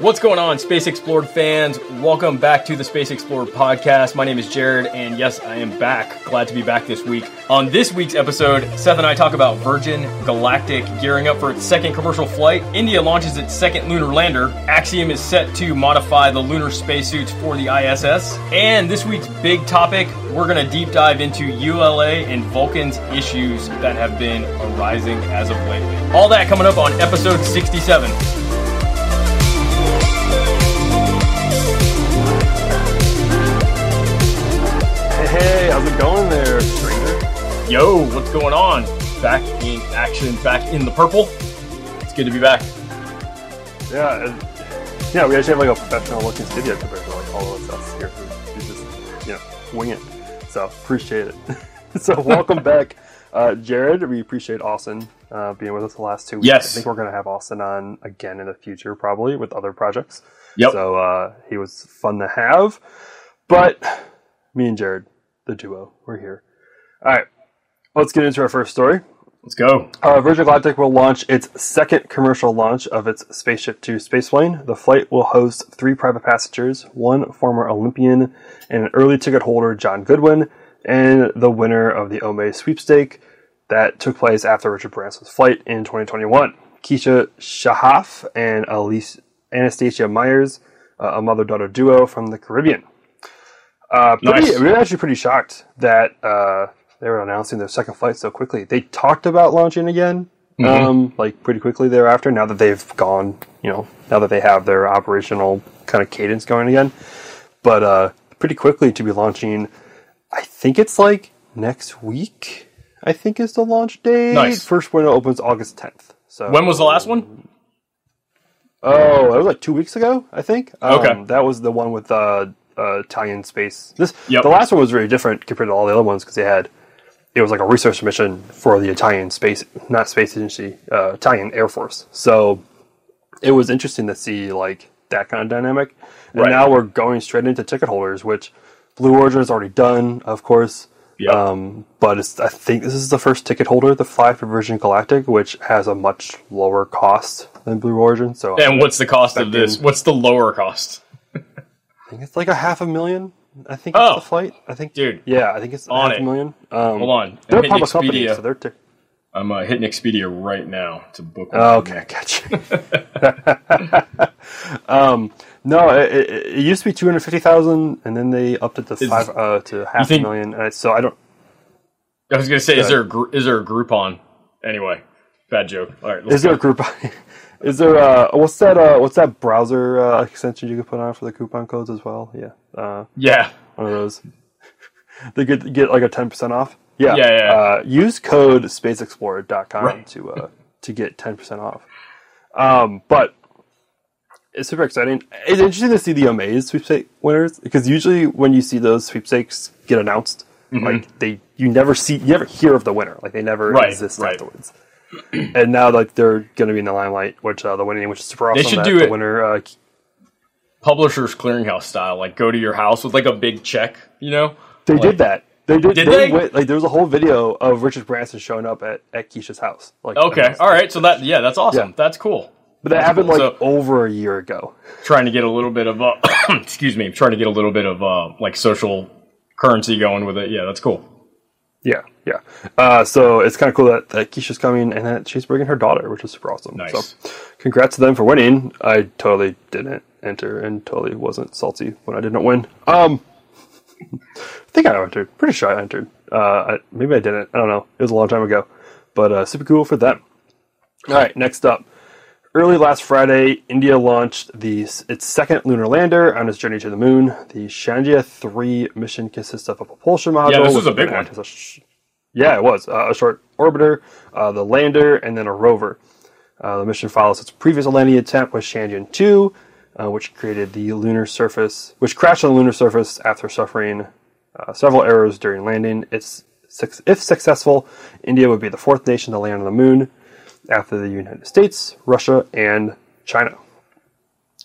What's going on, Space Explored fans? Welcome back to the Space Explored podcast. My name is Jared, and yes, I am back. Glad to be back this week. On this week's episode, Seth and I talk about Virgin Galactic gearing up for its second commercial flight. India launches its second lunar lander. Axiom is set to modify the lunar spacesuits for the ISS. And this week's big topic, we're going to deep dive into ULA and Vulcan's issues that have been arising as of lately. All that coming up on episode 67. Going there, stranger? Yo, what's going on? Back in action, back in the purple. It's good to be back. Yeah, and, yeah, we actually have like a professional looking studio compared to like all of us here who, who just, you know, wing it. So appreciate it. so welcome back, uh, Jared. We appreciate Austin uh, being with us the last two weeks. Yes. I think we're going to have Austin on again in the future, probably with other projects. Yep. So uh, he was fun to have. But me and Jared, the duo, we're here. All right, let's get into our first story. Let's go. Uh, Virgin Galactic will launch its second commercial launch of its Spaceship Two spaceplane. The flight will host three private passengers, one former Olympian and an early ticket holder, Jon Goodwin, and the winner of the Omaze sweepstake that took place after Richard Branson's flight in 2021. Keisha Schahaff and Elise, Anastatia Mayers, uh, a mother-daughter duo from the Caribbean. Uh, pretty, Nice. We were actually pretty shocked that uh, they were announcing their second flight so quickly. They talked about launching again, um, like pretty quickly thereafter. Now that they've gone, you know, now that they have their operational kind of cadence going again, but uh, pretty quickly to be launching. I think it's like next week. I think is the launch date. Nice. First window opens August 10th. So When was the last one? Oh, it was like two weeks ago, I think. Um, Okay. that was the one with uh, uh, Italian space. This Yep. the last one was very different compared to all the other ones because they had it was like a research mission for the Italian space, not space agency, uh, Italian Air Force. So it was interesting to see like that kind of dynamic. And Right. now we're going straight into ticket holders, which Blue Origin has already done, of course. Yep. Um, but it's, I think this is the first ticket holder the fly for Virgin Galactic, which has a much lower cost than Blue Origin. So And what's the cost of this? What's the lower cost? I think it's like a half a million. I think Oh. it's the flight. I think, Dude. Yeah, I think it's On half it. a million. Um, Hold on. They're I'm a public company, Expedia. so they're. T- I'm uh, hitting Expedia right now to book. one. oh, okay, gotcha. um, no, it, it, it used to be two hundred fifty thousand, and then they upped it to five uh, to half think- a million. Uh, so I don't. I was gonna say, is there a is there a Groupon? Anyway, bad joke. All right, let's Is there a go. Is there uh what's that uh what's that browser uh, extension you can put on for the coupon codes as well? Yeah, uh, Yeah, one of those. they could get like a ten percent off. Yeah, Yeah, yeah. Uh, use code spaceexplorer.com Right. to uh, to get ten percent off. Um, but it's super exciting. It's interesting to see the Omaze sweepstake winners because usually when you see those sweepstakes get announced, like they you never see you never hear of the winner. Like they never Mm-hmm. Right, exist right. afterwards. and now like they're going to be in the limelight, which uh, the winning, which is super awesome. They should do the it. winner. Uh, Publishers Clearinghouse style. Like go to your house with like a big check. You know. They Like- did that. They did. Did they? they? went- like there was a whole video of Richard Branson showing up at, at Keisha's house. Like Okay. announced. All right. So that yeah, that's awesome. Yeah. That's cool. but that That's happened cool. like So- over a year ago. Trying to get a little bit of uh, excuse me. Trying to get a little bit of uh, like social currency going with it. Yeah, that's cool. Yeah, yeah. Uh, so it's kind of cool that, that Keisha's coming and that she's bringing her daughter, which is super awesome. Nice. So, congrats to them for winning. I totally didn't enter and totally wasn't salty when I didn't win. Um, I think I entered. Pretty sure I entered. Uh, I, maybe I didn't. I don't know. It was a long time ago, but uh, super cool for them. All right, next up. Early last Friday, India launched the, its second lunar lander on its journey to the moon. The Chandrayaan 3 mission consists of a propulsion module. Yeah, this was a big one. a sh- yeah, it was uh, a short orbiter, uh, the lander, and then a rover. Uh, the mission follows its previous landing attempt with Chandrayaan 2, uh, which created the lunar surface, which crashed on the lunar surface after suffering uh, several errors during landing. It's if successful, India would be the fourth nation to land on the moon after the United States, Russia, and China.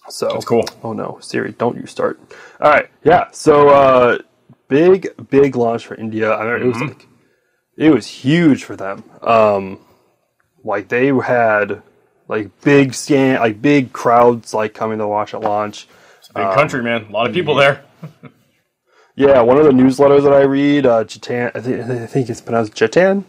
So That's cool. Oh no, Siri, don't you start. All right, yeah. So uh, big, big launch for India. I mean, it was like it was huge for them. Um, like they had like big scan, like big crowds like coming to watch it launch. It's a Big country, man. A lot of people there. Yeah, one of the newsletters that I read, uh, Jatan, I think, I think it's pronounced Jatan.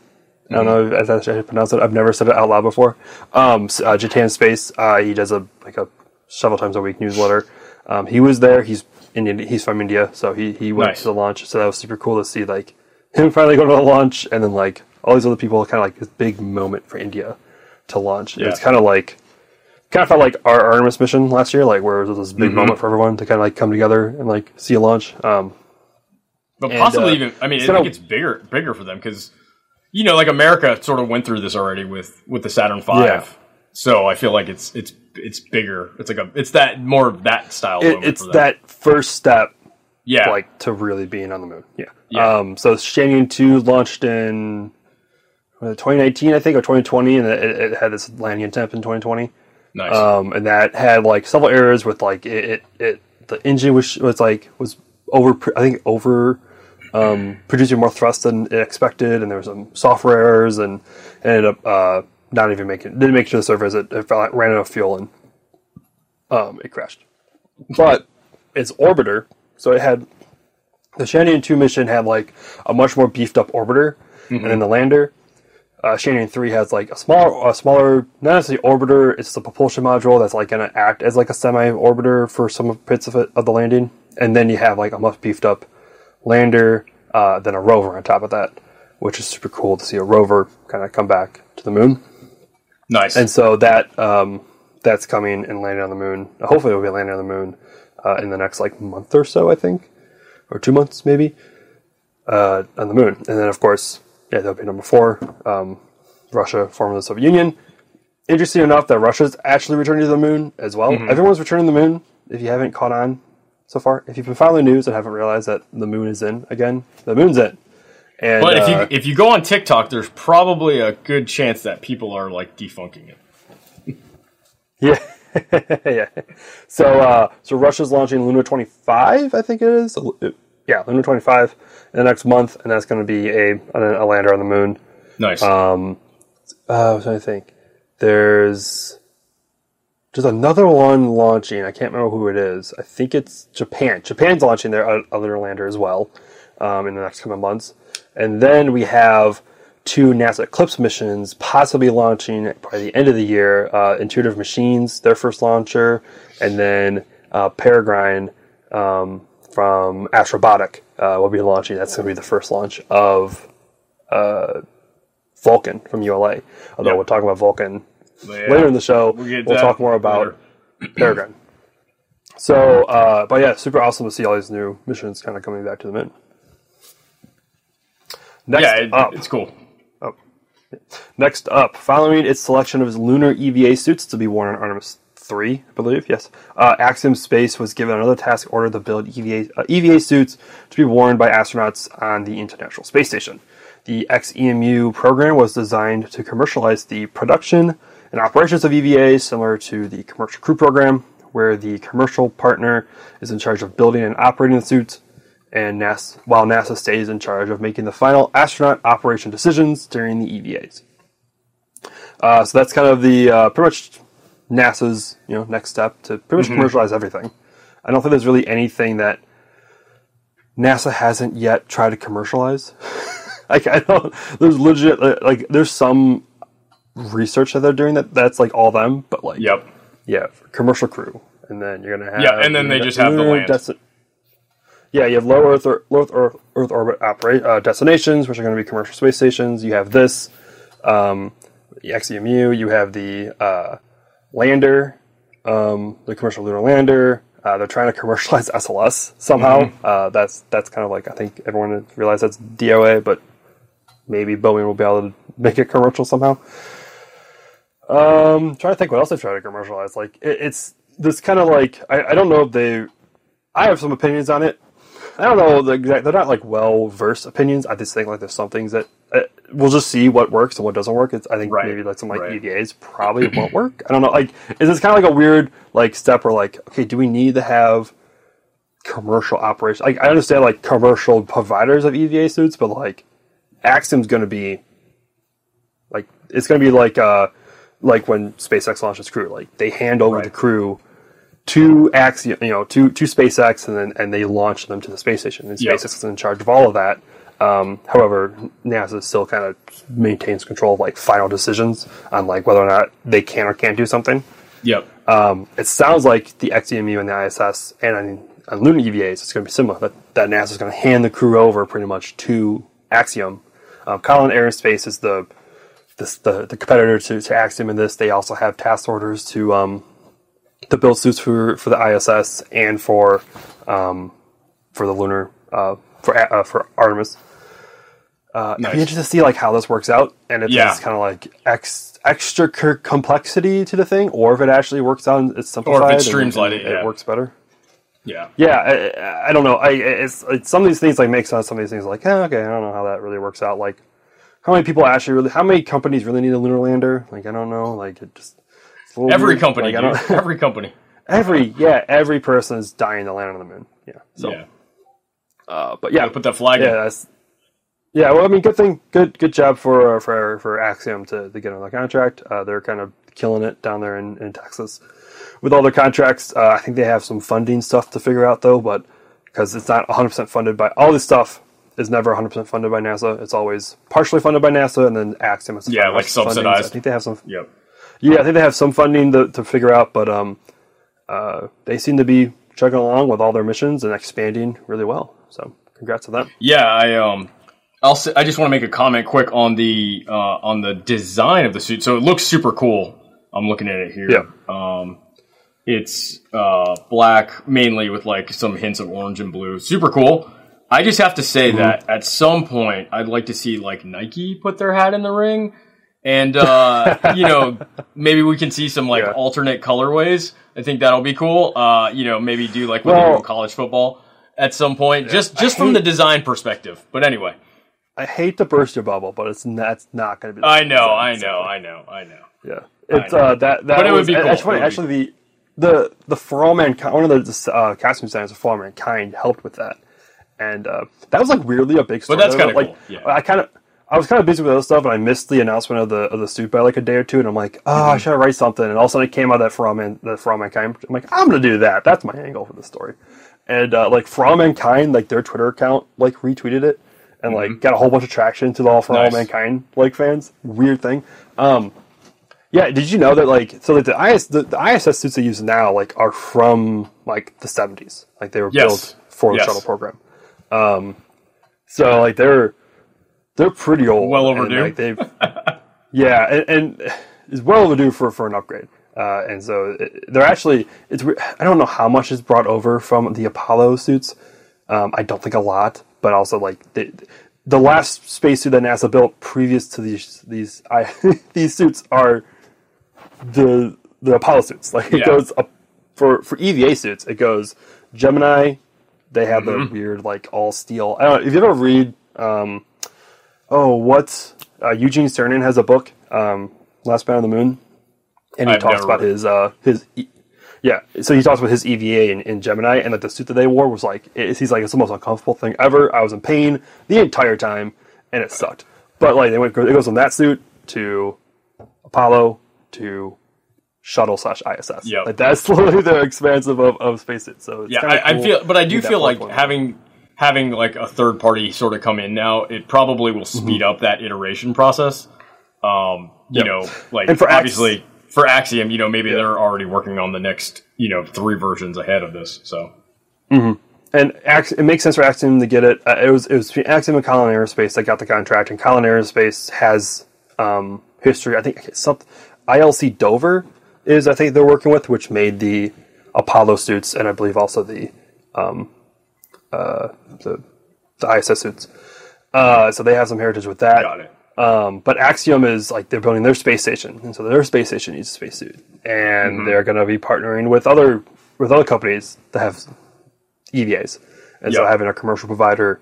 I don't know if that's how you pronounce it. I've never said it out loud before. Um, s- uh, Jatan Space. Uh, he does a like a several times a week newsletter. Um, he was there. He's Indian. He's from India, so he he went Nice. to the launch. So that was super cool to see like him finally go to the launch, and then like all these other people. Kind of like this big moment for India to launch. Yeah. It's kind of like kind of felt like our Artemis mission last year, like where it was this big moment for everyone to kind of like come together and like see a launch. Um, But And, possibly uh, even, I mean, I so- think it's bigger, bigger for them because, you know, like America sort of went through this already with with the Saturn V. Yeah. So I feel like it's it's it's bigger. It's like a it's that more of that style. it, it's that first step yeah, like to really being on the moon. Yeah. Yeah. Um, so Chandrayaan two launched in 2019, I think, or 2020, and it, it had this landing attempt in 2020. nice. Um, and that had like several errors with like it, it, it the engine was was like was over I think over um, producing more thrust than it expected, and there were some software errors, and ended up uh, not even making didn't make it to the surface. It, it ran out of fuel and um, it crashed. But its orbiter, so it had the Chandrayaan two mission had like a much more beefed up orbiter, and then the lander. Uh, Chandrayaan three has like a smaller, a smaller, not necessarily orbiter. It's the propulsion module that's like going to act as like a semi orbiter for some bits of it of the landing, and then you have like a much beefed up lander, uh, then a rover on top of that, which is super cool to see a rover kind of come back to the moon. nice. And so that um, that's coming and landing on the moon. Hopefully, it'll be landing on the moon uh, in the next like month or so, I think, or two months maybe, uh, on the moon. And then, of course, yeah, that'll be number four. Um, Russia, former the Soviet Union. Interesting enough that Russia's actually returning to the moon as well. Everyone's returning to the moon. If you haven't caught on so far, if you've been following the news and haven't realized that the moon is in again, the moon's in. And but if uh, you if you go on TikTok, there's probably a good chance that people are like defunking it. Yeah, yeah. So, uh, so Russia's launching Luna 25, I think it is. Yeah, Luna 25 in the next month, and that's going to be a a lander on the moon. Nice. Uh, I was trying to think. There's there's another one launching. I can't remember who it is. I think it's Japan. Japan's launching their other lander as well um, in the next couple of months, and then we have two NASA CLPS missions possibly launching by the end of the year. Uh, Intuitive Machines, their first launcher, and then uh, Peregrine um, from Astrobotic uh, will be launching. That's going to be the first launch of uh, Vulcan from ULA. Although Yeah. we'll talk about Vulcan Yeah. later in the show. We'll We'll, talk more about. Peregrine. So, uh, but yeah, super awesome to see all these new missions kind of coming back to the moon. Next yeah, it, up, it's cool. Next up, following its selection of its lunar EVA suits to be worn on Artemis 3, I believe, yes, uh, Axiom Space was given another task order to build EVA, uh, EVA suits to be worn by astronauts on the International Space Station. The XEMU program was designed to commercialize the production and operations of EVA, similar to the Commercial Crew program, where the commercial partner is in charge of building and operating the suits, and NASA, while NASA stays in charge of making the final astronaut operation decisions during the EVAs. Uh, so that's kind of the uh, pretty much NASA's you know next step to pretty much commercialize everything. I don't think there's really anything that NASA hasn't yet tried to commercialize. like I don't, there's legit like there's some research that they're doing that that's like all them, but like Yep. yeah, commercial crew, and then you're gonna have Yeah, and then they just have the land. desti- yeah, you have low Earth or low Earth, Earth orbit operate uh, destinations, which are going to be commercial space stations. You have this, um, the XEMU. You have the uh, lander, um, the commercial lunar lander. Uh, they're trying to commercialize SLS somehow. Mm-hmm. Uh, that's that's kind of like I think everyone realized that's DOA, but maybe Boeing will be able to make it commercial somehow. Um, trying to think what else they've tried to commercialize. Like it, it's this kind of like I, I don't know if they. I have some opinions on it. I don't know the exact. They're not like well versed opinions. I just think like there's some things that uh, we'll just see what works and what doesn't work. It's, I think Right, maybe like some like right. EVAs probably won't work. I don't know. Like is this kind of like a weird like step where like okay, do we need to have commercial operation? Like I understand like commercial providers of EVA suits, but like Axiom's going to be like it's going to be like uh like when SpaceX launches crew, like they hand over Right. the crew to Axiom, you know, to to SpaceX, and then and they launch them to the space station. And Yep. SpaceX is in charge of all of that. Um, however, NASA still kind of maintains control of like final decisions on like whether or not they can or can't do something. Yep. Um, it sounds like the XEMU and the ISS and on, on lunar EVAs, it's going to be similar. That, that NASA is going to hand the crew over pretty much to Axiom. Um, Collin Aerospace is the this, the, the competitor to, to Axiom in this. They also have task orders to um, to build suits for, for the ISS and for um, for the lunar uh, for uh, for Artemis. Uh, I'd be interested to see like how this works out, and if Yeah. it's kind of like ex, extra complexity to the thing, or if it actually works out it's simplified, and- streamlined and it, yeah. works better. Yeah. Yeah, I, I don't know. I it's, it's some of these things like make sense. Some of these things like, eh, okay, I don't know how that really works out. Like, how many people actually really? How many companies really need a lunar lander? Like, I don't know. Like, it just Every weird. company, Like, every company. every yeah, every person is dying to land on the moon. Yeah. So, yeah. uh, but yeah, Put that flag yeah, yeah. Well, I mean, good thing, good good job for uh, for for Axiom to, to get on the contract. Uh, they're kind of killing it down there in, in Texas with all their contracts. Uh, I think they have some funding stuff to figure out though, but because it's not 100 percent funded by all this stuff is never 100 percent funded by NASA. It's always partially funded by NASA, and then Axiom is Yeah, like funding. So subsidized. I think they have some. Yep. Yeah, I think they have some funding to, to figure out, but um, uh, they seem to be chugging along with all their missions and expanding really well. So, congrats to them. Yeah, I um, I'll I just want to make a comment quick on the uh, on the design of the suit. So it looks super cool. I'm looking at it here. Yeah. Um, it's uh, black mainly with like some hints of orange and blue. Super cool. I just have to say Mm-hmm. that at some point I'd like to see like Nike put their hat in the ring, and uh, you know maybe we can see some like Yeah. alternate colorways. I think that'll be cool. Uh, you know maybe do like what they Well- do in college football at some point, just just from hate- the design perspective. But anyway, I hate to burst your bubble, but it's not, it's not going to be. the I know. I know, I know, I know. Yeah, it's know. uh, that that But it would be cool. Actually, It would be- actually, the the the For All Mankind, one of the uh, costume designers of For All Mankind helped with that, and uh, that was like weirdly a big story. that's kinda like, cool, yeah. I kind of. I was kind of busy with other stuff, and I missed the announcement of the of the suit by like a day or two. And I'm like, oh, Mm-hmm. I should write something. And all of a sudden, it came out that All Man, the All Mankind. I'm like, I'm gonna do that. That's my angle for the story. And uh, like All Mankind, like their Twitter account, like retweeted it, and like got a whole bunch of traction to the all Mm-hmm. Nice. All Mankind like fans. Weird thing. Um, yeah, did you know that like so like the IS the, the ISS suits they use now like are from like the seventies. Like they were Yes. built for the shuttle program. Um so like they're they're pretty old. Well overdue. like, they've Yeah, and, and it's well overdue for, for an upgrade. Uh, and so it, they're actually it's I don't know how much is brought over from the Apollo suits. Um, I don't think a lot, but also like the the last spacesuit that NASA built previous to these these I, these suits are the the Apollo suits. Like it Yeah. goes up for for EVA suits. It goes Gemini. They have Mm-hmm. the weird like all steel. I don't know if you ever read. Um, oh, what uh, Eugene Cernan has a book, um, Last Man on the Moon, and he I've talks about his uh, his. E- yeah, so he talks about his EVA in, in Gemini, and like the suit that they wore was like, it, he's like, it's the most uncomfortable thing ever. I was in pain the entire time, and it sucked. But like, they went, it goes from that suit to Apollo to shuttle slash ISS. Yeah, Like that's literally the expansive of, of spacesuit. So it's Yeah, I, I feel, but I do feel like point. having having like a third party sort of come in now, it probably will speed up that iteration process. Um, you Mm-hmm. Yep. know, like And for Ax- obviously for Axiom, you know, maybe they're already working on the next, you know, three versions ahead of this. So and Ax- it makes sense for Axiom to get it. Uh, it was it was Axiom and Collin Aerospace that got the contract, and Collin Aerospace has um, history. I think something ILC Dover is I think they're working with, which made the Apollo suits, and I believe also the um, uh, the, the ISS suits. Uh, so they have some heritage with that. got it. Um, but Axiom is like they're building their space station, and so their space station needs a spacesuit, and Mm-hmm. they're going to be partnering with other with other companies that have EVAs, and so having a commercial provider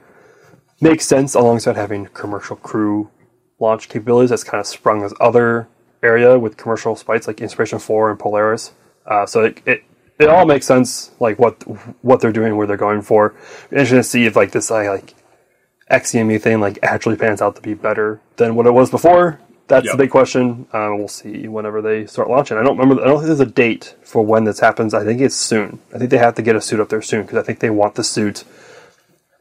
makes sense alongside having commercial crew launch capabilities. That's kind of sprung this other area with commercial flights like Inspiration Four and Polaris. Uh, so it, it it all makes sense, like what what they're doing, where they're going for. Interesting to see if like this uh, like XCME thing like actually pans out to be better than what it was before. that's Yep. the big question. Um, we'll see whenever they start launching. I don't remember. I don't think there's a date for when this happens. I think it's soon. I think they have to get a suit up there soon because I think they want the suit,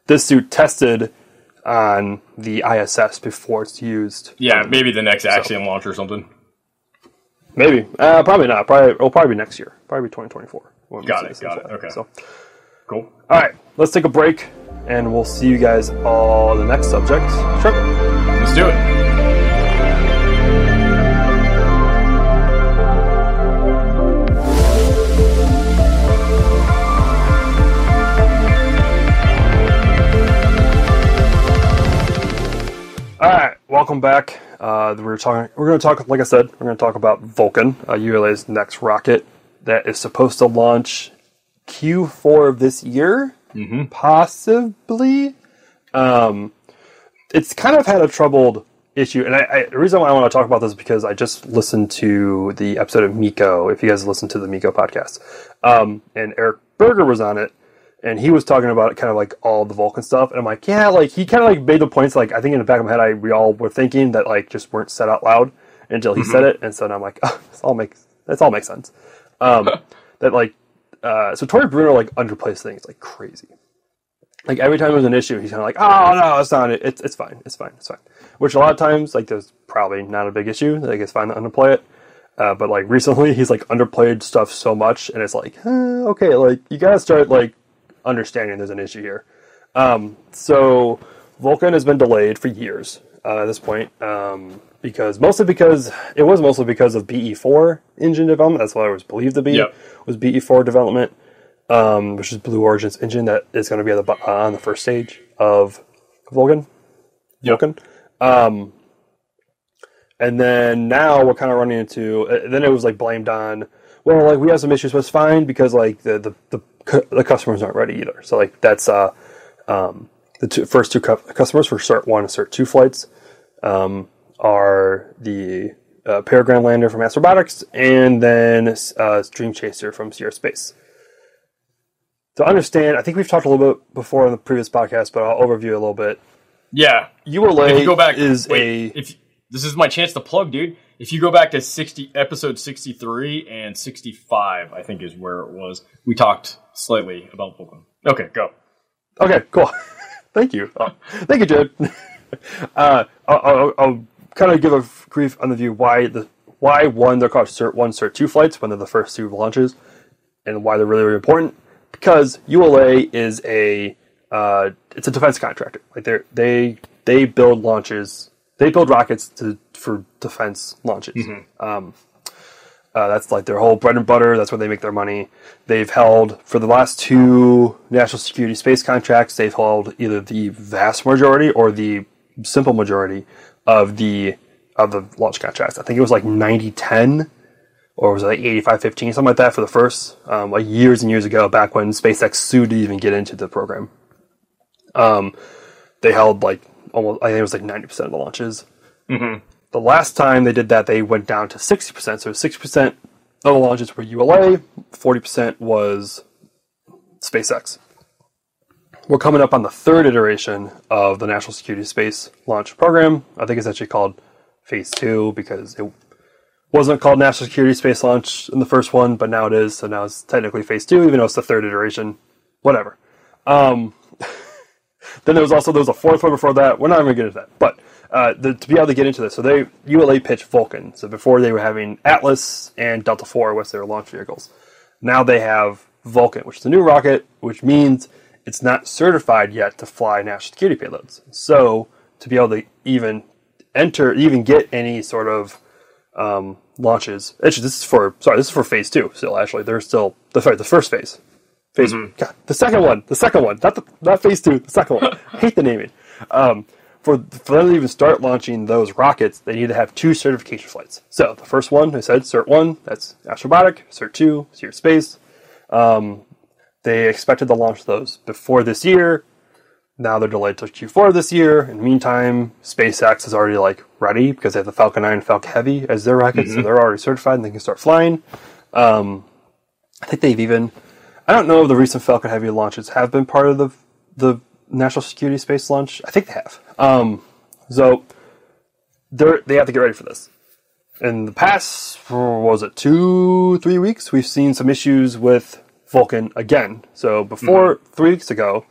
this suit tested on the ISS before it's used. Yeah, maybe the next Axiom launch or something. Maybe. Uh, probably not. Probably. It'll probably be next year. Probably 2024. Got it, got it, okay. So, Cool. all right. Let's take a break, and we'll see you guys on the next subject. Sure. Let's do it. All right, welcome back. Uh, we're talking. We're going to talk, like I said, we're going to talk about Vulcan, uh, ULA's next rocket that is supposed to launch Q4 of this year, possibly. Um, it's kind of had a troubled issue, and I, I, the reason why I want to talk about this is because I just listened to the episode of MECO. If you guys listen to the MECO podcast, um, and Eric Berger was on it, and he was talking about kind of like all the Vulcan stuff, and I'm like, yeah, like he kind of like made the points like I think in the back of my head, I we all were thinking that like just weren't said out loud until he said it, and so now I'm like, oh, this all makes this all makes sense. Um, that like, uh, so Tory Bruno like underplays things like crazy. Like every time there's an issue, he's kind of like, "Oh no, it's not. It's it's fine. It's fine. It's fine." Which a lot of times, like, there's probably not a big issue. Like, it's fine to underplay it. Uh, but like recently, he's like underplayed stuff so much, and it's like, eh, okay, like you gotta start like understanding there's an issue here. Um, so Vulcan has been delayed for years uh, at this point, um, because mostly because it was mostly because of BE4 engine development. That's what I was believed to be Yep. was BE4 development, um, which is Blue Origin's engine that is going to be on the bu- on the first stage of Vulcan. Vulcan. Um, and then now we're kind of running into. Uh, then it was like blamed on. Well, like we have some issues, but it's fine because like the the the, cu- the customers aren't ready either. So like that's uh, um, the two, first two cu- customers for Cert One and Cert Two flights um, are the uh, Peregrine Lander from Astrobotics and then uh, Dream Chaser from Sierra Space. To understand, I think we've talked a little bit before in the previous podcast, but I'll overview a little bit. Yeah. ULA If you go back, is wait, a if this is my chance to plug, dude. If you go back to sixty episode sixty three and sixty five, I think is where it was. We talked slightly about Vulcan. Okay, go. Okay, cool. thank you. Oh, thank you, Jed. uh, I'll, I'll, I'll kind of give a brief on the view why the why one they're called Cert One, Cert Two flights when they're the first two launches, and why they're really really important. Because ULA is a uh, it's a defense contractor. Like they they they build launches, they build rockets to for defense launches. Um, uh, that's like their whole bread and butter. That's where they make their money. They've held for the last two national security space contracts. They've held either the vast majority or the simple majority of the of the launch contracts. I think it was like 90-10 or was it like 85-15, something like that for the first, um, like years and years ago, back when SpaceX sued to even get into the program. Um, they held like almost, I think it was like 90% of the launches. The last time they did that, they went down to 60%. So 60% of the launches were ULA, 40% was SpaceX. We're coming up on the third iteration of the National Security Space Launch Program. I think it's actually called Phase 2 because it wasn't called National Security Space Launch in the first one, but now it is. So now it's technically Phase 2, even though it's the third iteration. Whatever. Um, then there was also there was a fourth one before that. We're not even going to get into that, but uh, the, to be able to get into this, so they ULA pitched Vulcan. So before they were having Atlas and Delta Four, was their launch vehicles. Now they have Vulcan, which is a new rocket, which means it's not certified yet to fly national security payloads. So to be able to even enter, even get any sort of um, launches, actually, this is for sorry, this is for phase two. Still, actually, they're still sorry, the first phase. Phase God, the second one, the second one, not the not phase two, the second one. I hate the naming. Um, for for them to even start launching those rockets, they need to have two certification flights. So the first one, I said, Cert one, that's Astrobotic. Cert two, Sierra Space. Um, they expected to launch those before this year. Now they're delayed to Q4 this year. In the meantime, SpaceX is already like ready because they have the Falcon 9 and Falcon Heavy as their rockets, so they're already certified and they can start flying. Um, I think they've even. I don't know if the recent Falcon Heavy launches have been part of the the national security space launch. I think they have. Um, so they're they have to get ready for this. In the past, was it two, three weeks? We've seen some issues with Vulcan again. So before three weeks ago,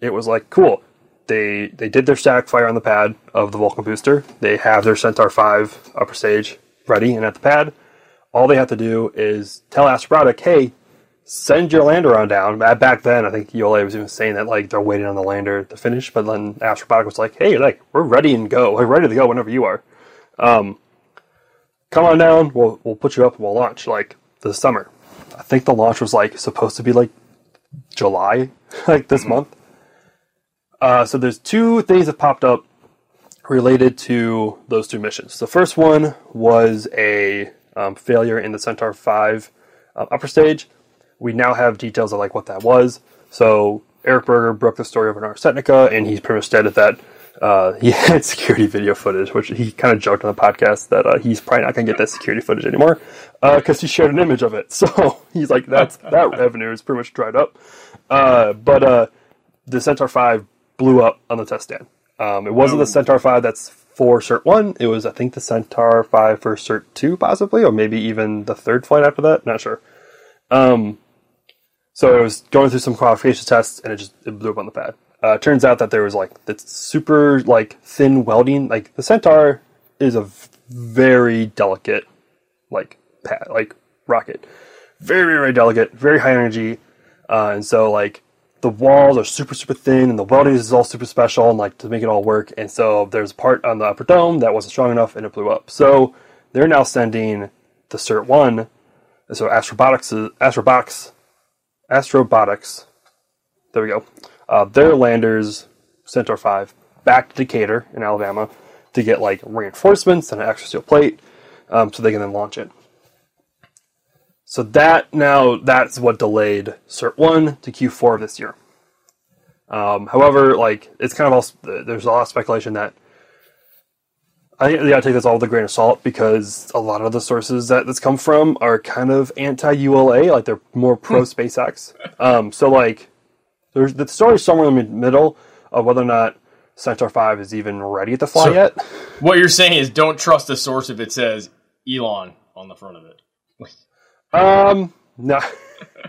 it was like cool. They they did their static fire on the pad of the Vulcan booster. They have their Centaur five upper stage ready and at the pad. All they have to do is tell Astrobotic, hey, send your lander on down. Back- then, I think ULA was even saying that like they're waiting on the lander to finish, but then Astrobotic was like, "Hey, like we're ready and go. We're ready to go whenever you are. Um, come on down. We'll we'll put you up. and We'll launch like this summer. I think the launch was like supposed to be like July, like this month. Uh, so there's two things that popped up related to those two missions. The first one was a um, failure in the Centaur 5 uh, upper stage. We now have details of like what that was. So Eric Berger broke the story of an Ars and he's pretty much stated that uh, he had security video footage, which he kind of joked on the podcast that uh, he's probably not going to get that security footage anymore because he shared an image of it. So he's like, that's that revenue is pretty much dried up. Uh, but uh, the Centaur 5 blew up on the test stand. Um, it wasn't the Centaur 5 that's for Cert 1. It was, I think, the Centaur 5 for Cert 2, possibly, or maybe even the third flight after that. Not sure. Um, so it was going through some qualification tests, and it just it blew up on the pad. Uh, turns out that there was like this super like thin welding. Like the Centaur is a very delicate like pad, like rocket, very very, very delicate, very high energy, uh, and so like the walls are super super thin, and the welding is all super special, and like to make it all work. And so there's a part on the upper dome that wasn't strong enough, and it blew up. So they're now sending the Cert One, so Astrobotics, Astrobox, Astrobotics. There we go. Uh, their landers, Centaur 5, back to Decatur in Alabama to get like reinforcements and an extra steel plate um, so they can then launch it. So that now that's what delayed Cert 1 to Q4 of this year. Um, however, like it's kind of all there's a lot of speculation that I think gotta take this all with a grain of salt because a lot of the sources that this come from are kind of anti ULA, like they're more pro SpaceX. Um, so like there's the story's somewhere in the middle of whether or not Centaur Five is even ready to fly So- yet. What you're saying is don't trust the source if it says Elon on the front of it. Um, No.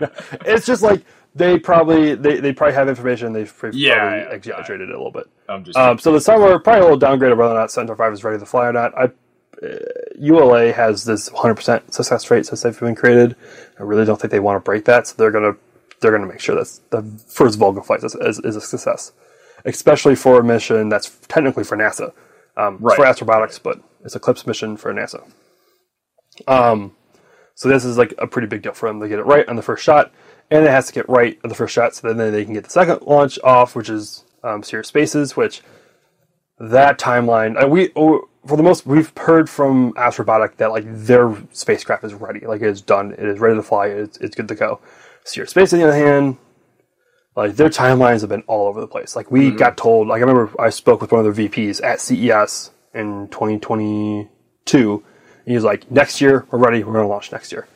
it's just like they probably they, they probably have information. They've probably Yeah, exaggerated it a little bit. I'm just Um, so the summer probably a little downgrade of whether or not Centaur Five is ready to fly or not. I, uh, ULA has this 100% success rate since they've been created. I really don't think they want to break that, so they're gonna they're gonna make sure that the first Vulcan flight is, is, is a success, especially for a mission that's technically for NASA, um, Right. for astrobotics, but it's CLPS mission for NASA. Um, so this is like a pretty big deal for them. They get it right on the first shot, and it has to get right on the first shot, so then they can get the second launch off, which is um, Sierra Space's, which that timeline uh, we oh, for the most we've heard from Astrobotic that like their spacecraft is ready, like it is done, it is ready to fly, it's, it's good to go. Sierra Space, on the other hand, like their timelines have been all over the place. Like we got told, like I remember I spoke with one of their VPs at CES in 2022. And he was like, "Next year we're ready. We're going to launch next year,"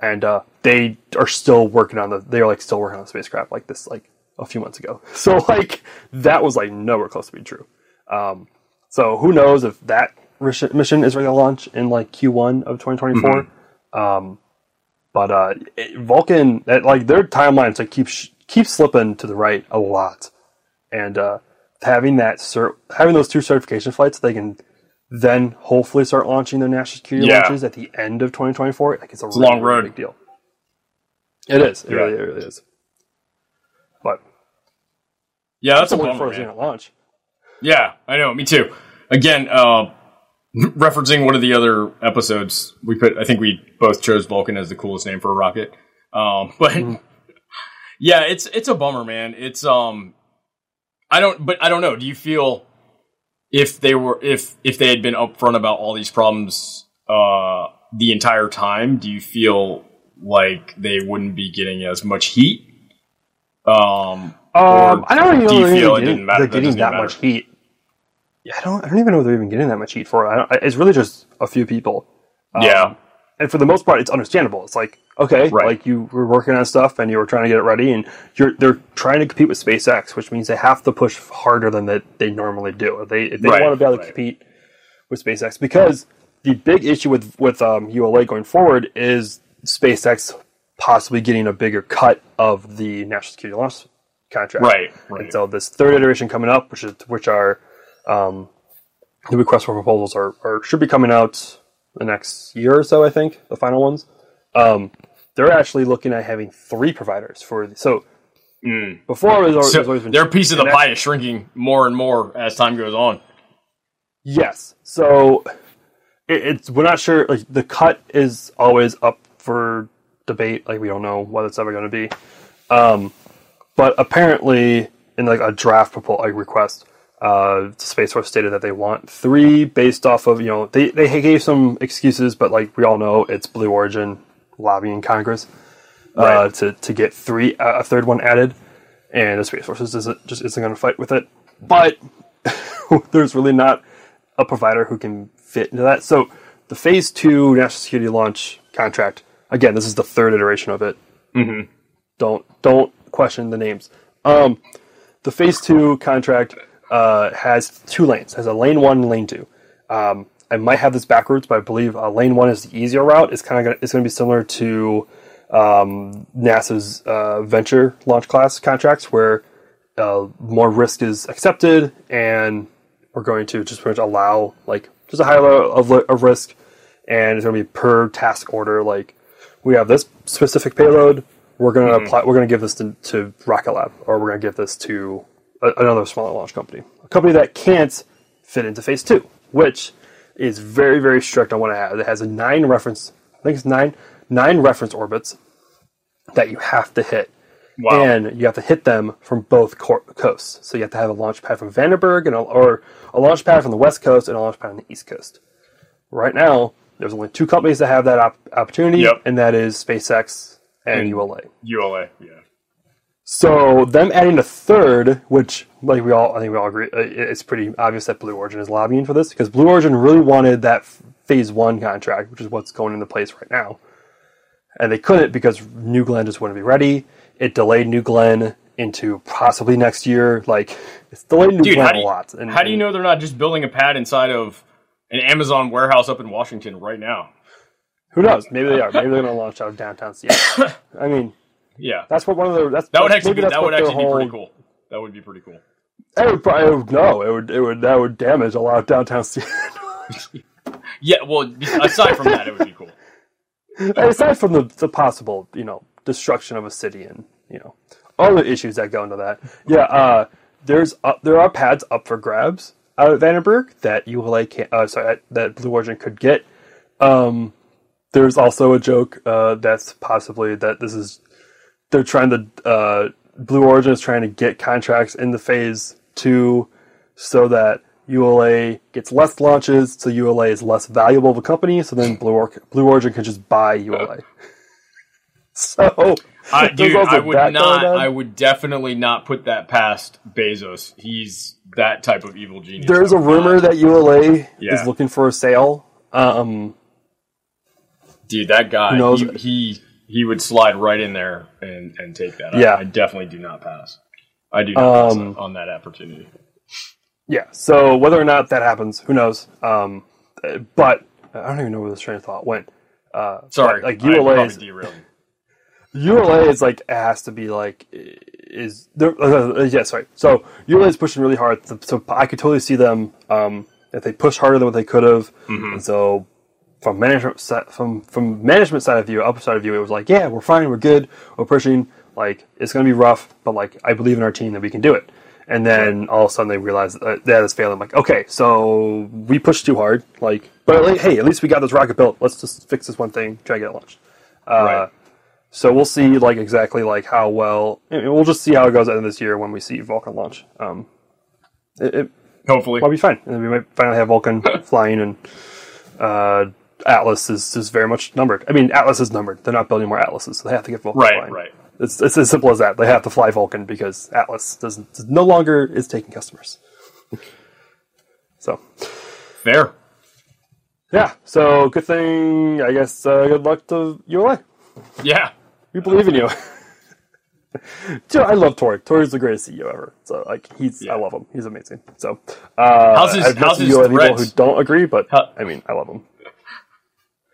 and uh, they are still working on the. They are like still working on the spacecraft like this like a few months ago. So like that was like nowhere close to being true. Um, so who knows if that mission is ready to launch in like Q1 of 2024. Um, but uh, it- Vulcan, that, like their timelines, like keep sh- keep slipping to the right a lot, and uh, having that cert- having those two certification flights, they can then hopefully start launching their national security Yeah. launches at the end of 2024. Like it's a, a really, long really road. big deal. It is. It Yeah. really, it really is. But yeah, that's a bummer, to man. it launch. Yeah, I know. Me too. Again, uh, referencing one of the other episodes, we put. I think we both chose Vulcan as the coolest name for a rocket. Um, but yeah, it's it's a bummer, man. It's um, I don't, but I don't know. Do you feel if they were if if they had been upfront about all these problems uh the entire time? Do you feel like they wouldn't be getting as much heat? Um, Um, I don't even do know they're didn't matter- they're getting doesn't that much heat. Yeah, I don't. I don't even know if they're even getting that much heat for it. I don't, it's really just a few people. Um, yeah, and for the most part, it's understandable. It's like okay, Right. like you were working on stuff and you were trying to get it ready, and you're they're trying to compete with SpaceX, which means they have to push harder than that they normally do. If they if they Right, want to be able to right. compete with SpaceX because the big issue with with um, ULA going forward is SpaceX possibly getting a bigger cut of the national security launch contract. Right, right. And so this third iteration coming up, which is which are um, the request for proposals are, are should be coming out the next year or so. I think the final ones. Um, they're actually looking at having three providers for the, so. Before it was, always, So always been their piece of the pie is shrinking more and more as time goes on. Yes. So it, it's we're not sure. Like the cut is always up for debate. Like we don't know what it's ever going to be. Um, but apparently, in like a draft proposal like request, uh, Space Force stated that they want three based off of you know they they gave some excuses, but like we all know, it's Blue Origin lobbying Congress uh, Right. to to get three uh, a third one added, and the Space Force isn't just isn't going to fight with it. But there's really not a provider who can fit into that. So the Phase Two national security launch contract. Again, this is the third iteration of it. Mm-hmm. Don't don't question the names. Um, the Phase Two contract uh, has two lanes. Has a lane one and lane two. Um, I might have this backwards, but I believe uh, lane one is the easier route. It's kind of it's going to be similar to um, NASA's uh, Venture launch class contracts, where uh, more risk is accepted, and we're going to just pretty much allow like just a high level of, of risk, and it's going to be per task order. Like we have this specific payload, we're going to mm-hmm. apply. We're going to give this to, to Rocket Lab, or we're going to give this to a, another smaller launch company, a company that can't fit into Phase Two, which is very very strict on what it has. It has a nine reference. I think it's nine nine reference orbits that you have to hit Wow. and you have to hit them from both cor- coasts. So you have to have a launch pad from Vandenberg and a, or a launch pad from the west coast and a launch pad on the east coast. Right now, there's only two companies that have that op- opportunity, Yep. and that is SpaceX and And- ULA. ULA, yeah. So them adding a third, which like we all, I think we all agree, uh, it's pretty obvious that Blue Origin is lobbying for this because Blue Origin really wanted that Phase One contract, which is what's going into place right now, and they couldn't because New Glenn just wouldn't be ready. It delayed New Glenn into possibly next year. Like it's delayed New Dude, Glenn do, a lot. And, how do you know they're not just building a pad inside of an Amazon warehouse up in Washington right now? Who knows? Maybe they are. Maybe they're going to launch out of downtown Seattle. I mean, Yeah. that's what one of the that's That would actually be, that would actually be pretty cool. That would be pretty cool. It would probably no. It would it would that would damage a lot of downtown Seattle. Yeah, well, aside from that, it would be cool. Aside from the, the possible, you know, destruction of a city and you know all the issues that go into that, yeah, uh, there's uh, there are pads up for grabs out of Vandenberg that ULA can uh, sorry that Blue Origin could get. Um, there's also a joke uh, that's possibly that this is they're trying to uh, Blue Origin is trying to get contracts in the phase two so that ULA gets less launches, so ULA is less valuable of a company. So then Blue, or- Blue Origin can just buy ULA. so, I, there's dude, I would not. I would definitely not put that past Bezos. He's that type of evil genius. There's a rumor not- that ULA Yeah. is looking for a sale. Um, dude, that guy, knows? he, he he would slide right in there and and take that. Yeah. I, I definitely do not pass. I do not pass Um, on that opportunity. yeah. So whether or not that happens, who knows? Um, but I don't even know where this train of thought went. Uh, Sorry, but, like I ULA probably is derailed. ULA is like has to be like is there? Uh, yeah, sorry. So ULA is pushing really hard. So, I could totally see them um, if they push harder than what they could have. And so from management from from management side of view, upper side of view, it was like, yeah, we're fine, we're good, we're pushing. Like it's going to be rough, but like I believe in our team that we can do it. And then all of a sudden they realize that that is failing. Like, okay, so we pushed too hard. Like, but like, hey, at least we got this rocket built. Let's just fix this one thing, try to get it launched. Uh, right. So we'll see, like exactly like how well. I mean, we'll just see how it goes at the end of this year when we see Vulcan launch. Um, it, it Hopefully, might be fine, and then we might finally have Vulcan flying, and uh, Atlas is, is very much numbered. I mean, Atlas is numbered. They're not building more Atlases, so they have to get Vulcan right, flying. right. It's, it's as simple as that. They have to fly Vulcan because Atlas doesn't no longer is taking customers. so Fair. yeah, so good thing. I guess uh, good luck to ULA. Yeah. We believe in you. Dude, I love Tory. Tory's the greatest CEO ever. So like he's Yeah. I love him. He's amazing. So uh How's his- I've how's his CEO people who don't agree, but How- I mean I love him.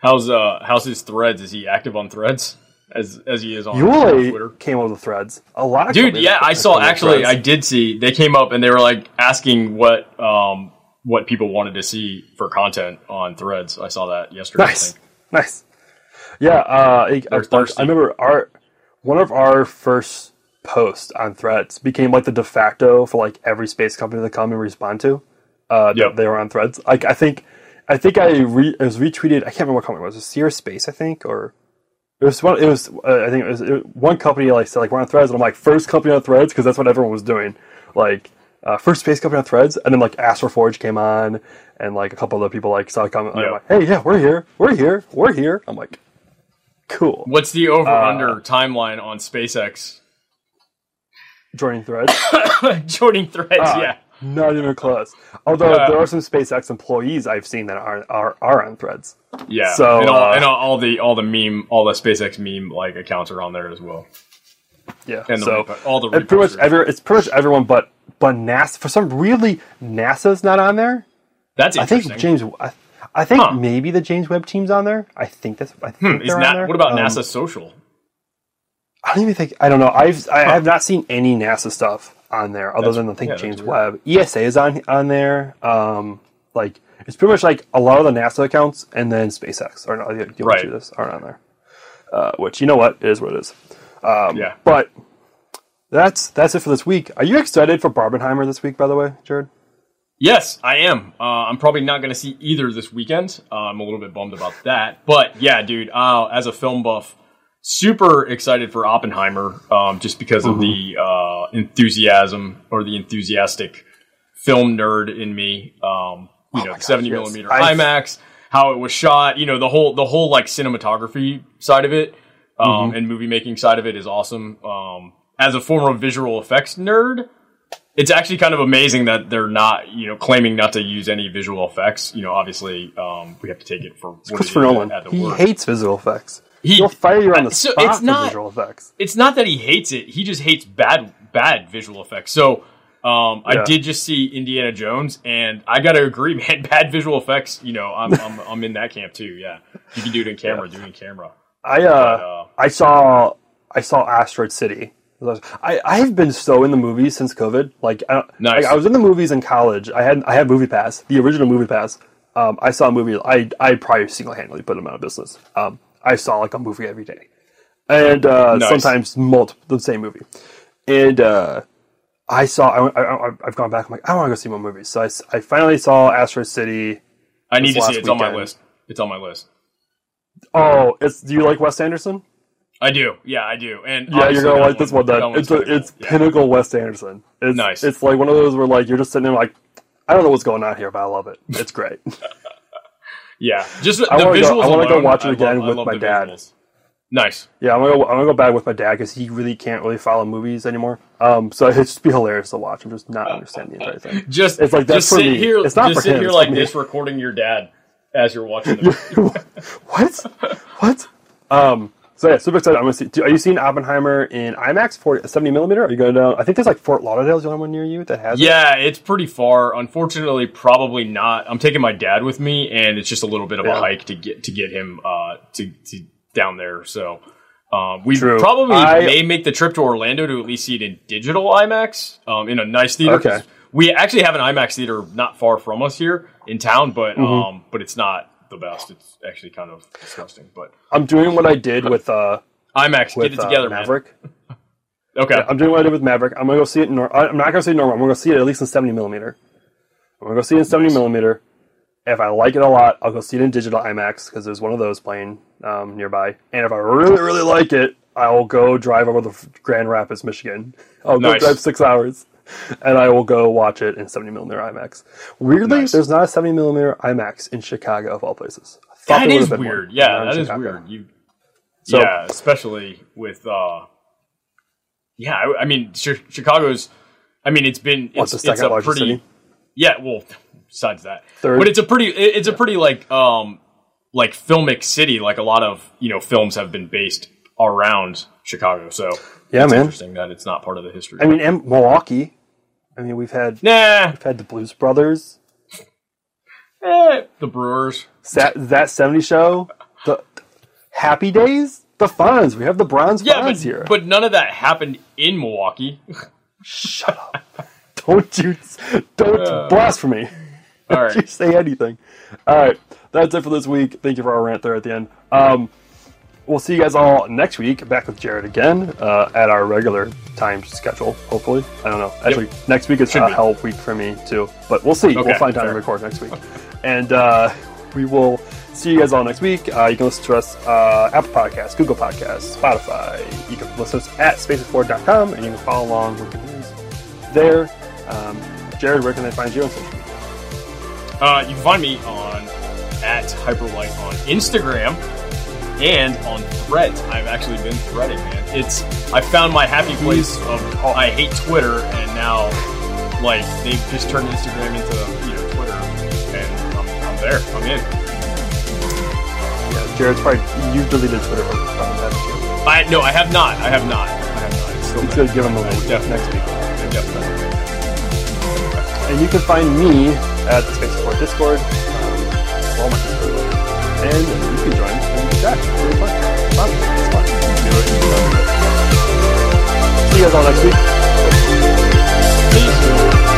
How's uh how's his threads? Is he active on threads as as he is on, Twitter? Came up with threads. A lot of Dude, yeah, I saw actually I did see they came up and they were like asking what um what people wanted to see for content on threads. I saw that yesterday. I Nice. Nice. Yeah, uh, I, I. I remember our one of our first posts on Threads became like the de facto for like every space company to come and respond to. Uh, Yep. they were on Threads. Like I think, I think I re, it was retweeted. I can't remember what company it was. It was Sierra Space, I think, or it was one. It was uh, I think it was it, one company like said like we're on Threads, and I'm like first company on Threads because that's what everyone was doing. Like uh, first space company on Threads, and then like Astroforge came on, and like a couple other people like saw a comment. I'm like, hey, yeah, we're here, we're here, we're here. I'm like, cool. What's the over Uh, under timeline on SpaceX Joining Threads, joining threads? Ah, yeah. not even close. Although Yeah. there are some SpaceX employees I've seen that are are, are on Threads. Yeah, So, and, all, uh, and all, all the all the meme, all the SpaceX meme like accounts are on there as well, Yeah, and so repo- all the and pretty much every it's pretty much everyone, but but NASA for some really NASA's not on there. That's I think James. I, I think Huh. maybe the James Webb team's on there. I think that's. I think they're Na- on there. what about Um, NASA Social? I don't even think. I don't know. I've I have not seen any NASA stuff on there other That's- than I think yeah, James. Webb. ESA is on on there. Um, like it's pretty much like a lot of the NASA accounts and then SpaceX or no, you, you Right. this aren't on there. Uh, which you know what it is what it is. Um, yeah, But that's that's it for this week. Are you excited for Barbenheimer this week? By the way, Jared. Yes, I am. Uh, I'm probably not going to see either this weekend. Uh, I'm a little bit bummed about that, but yeah, dude. Uh, as a film buff, super excited for Oppenheimer, um, just because of the uh, enthusiasm or the enthusiastic film nerd in me. Um, you know, Oh gosh, 70 yes. millimeter I- IMAX, how it was shot. You know, the whole the whole like cinematography side of it um, Mm-hmm. and movie making side of it is awesome. Um, as a former visual effects nerd, it's actually kind of amazing that they're not, you know, claiming not to use any visual effects. You know, obviously, um, we have to take it for what it Christopher is Nolan. at the He word. hates visual effects. He- He'll fire you on the so spot it's for not- visual effects. it's not that he hates it; he just hates bad, bad visual effects. So, um, I did just see Indiana Jones, and I gotta agree, man. Bad visual effects, you know, I'm I'm, I'm in that camp too. Yeah, you can do it in camera, do it in camera. I uh, uh, I saw I saw Asteroid City. I I have been so in the movies since COVID. Like I, Nice. like, I was in the movies in college. I had I had Movie Pass, the original Movie Pass. Um, I saw a movie. I I probably single handedly put them out of business. Um, I saw like a movie every day, and uh, Nice. sometimes multiple the same movie. And uh, I saw. I, I, I've gone back. I'm like I want to go see more movies. So I, I finally saw Asteroid City. I need to see it. It's on my list. It's on my list. Oh, it's. Do you like Wes Anderson? I do. Yeah, I do. And Yeah, you're gonna like this one. Then that it's a, it's pinnacle. Yeah. pinnacle Wes Anderson. It's, Nice. It's like one of those where like you're just sitting there like, I don't know what's going on here, but I love it. It's great. Yeah, just the I go- visuals. I wanna go watch it again love- with my dad. visuals. Nice. yeah, I'm gonna go, I'm gonna go back with my dad because he really can't really follow movies anymore. Um, so it'd just be hilarious to watch. I'm just not understanding the entire thing. Just It's like, that's just for sit me. here. It's not just for sit him, here like me. this, recording your dad as you're watching the movie. what? What? Um. So yeah, super excited. I'm gonna see. Do, are you seeing Oppenheimer in IMAX 40, 70 millimeter? Are you going down? I think there's like Fort Lauderdale's the only one near you that has. it. Yeah, it's pretty far. Unfortunately, probably not. I'm taking my dad with me, and it's just a little bit of Yeah. a hike to get to get him uh, to, to down there. So um, we True. probably I- may make the trip to Orlando to at least see it in digital IMAX um, in a nice theater. Okay. We actually have an IMAX theater not far from us here in town, but Mm-hmm. um, but it's not the best. It's actually kind of disgusting. But I'm doing what I did with uh IMAX, with get it uh, together, man. Maverick. Okay. I'm doing what I did with Maverick. I'm gonna go see it. In nor- I'm not gonna see it normal. I'm gonna go see it at least in 70 millimeter. I'm gonna go see it in 70 millimeter. If I like it a lot, I'll go see it in digital IMAX because there's one of those playing um, nearby. And if I really, really like it, I will go drive over to Grand Rapids, Michigan. I'll go drive six hours, and I will go watch it in 70 millimeter IMAX. Weirdly, Nice. there's not a 70 millimeter IMAX in Chicago of all places. That is weird. one, Yeah, but not in that is Chicago. weird. You, So- yeah, especially with, uh, yeah, I, I mean, Chi- Chicago's. I mean, it's been What's it's, the it's a pretty, city? yeah. Well, besides that, Third. but it's a pretty, it- it's a pretty like, um, like filmic city. Like a lot of you know films have been based around Chicago. So Yeah, it's man. interesting that it's not part of the history. I mean, Milwaukee. I mean, we've had nah, we've had the Blues Brothers, eh, the Brewers. that that '70 show, the Happy Days, the Fonz. We have the Bronze Yeah, Fonz but, here. but none of that happened in Milwaukee. Shut up! don't you don't Uh, blasphemy! All Don't you say anything? All right, that's it for this week. Thank you for our rant there at the end. Um, we'll see you guys all next week. Back with Jared again uh, at our regular time schedule. Hopefully, I don't know. Actually, next week is a hell week for me too. But we'll see. Okay, we'll find time fair. to record next week, and uh, we will see you guys all next week. Uh, you can listen to us uh, Apple Podcasts, Google Podcasts, Spotify. You can listen to us at spaceexplored.com, and you can follow along with the news there. Um, Jared, where can they find you on social media? Uh, you can find me on at hyprlyte on Instagram and on Threads. I've actually been threading, man. It's I found my happy place of oh, I hate Twitter, and now like they've just turned Instagram into you know Twitter, and I'm, I'm there. I'm in. Yeah, Jared's probably you deleted Twitter from his phone, haven't? I no, I have not. I have not. I have not. It's still there. gonna give him a little def next week. Definitely- And you can find me at the Space Explored Discord, um, all my Discord and you can join See you guys all next week. Peace.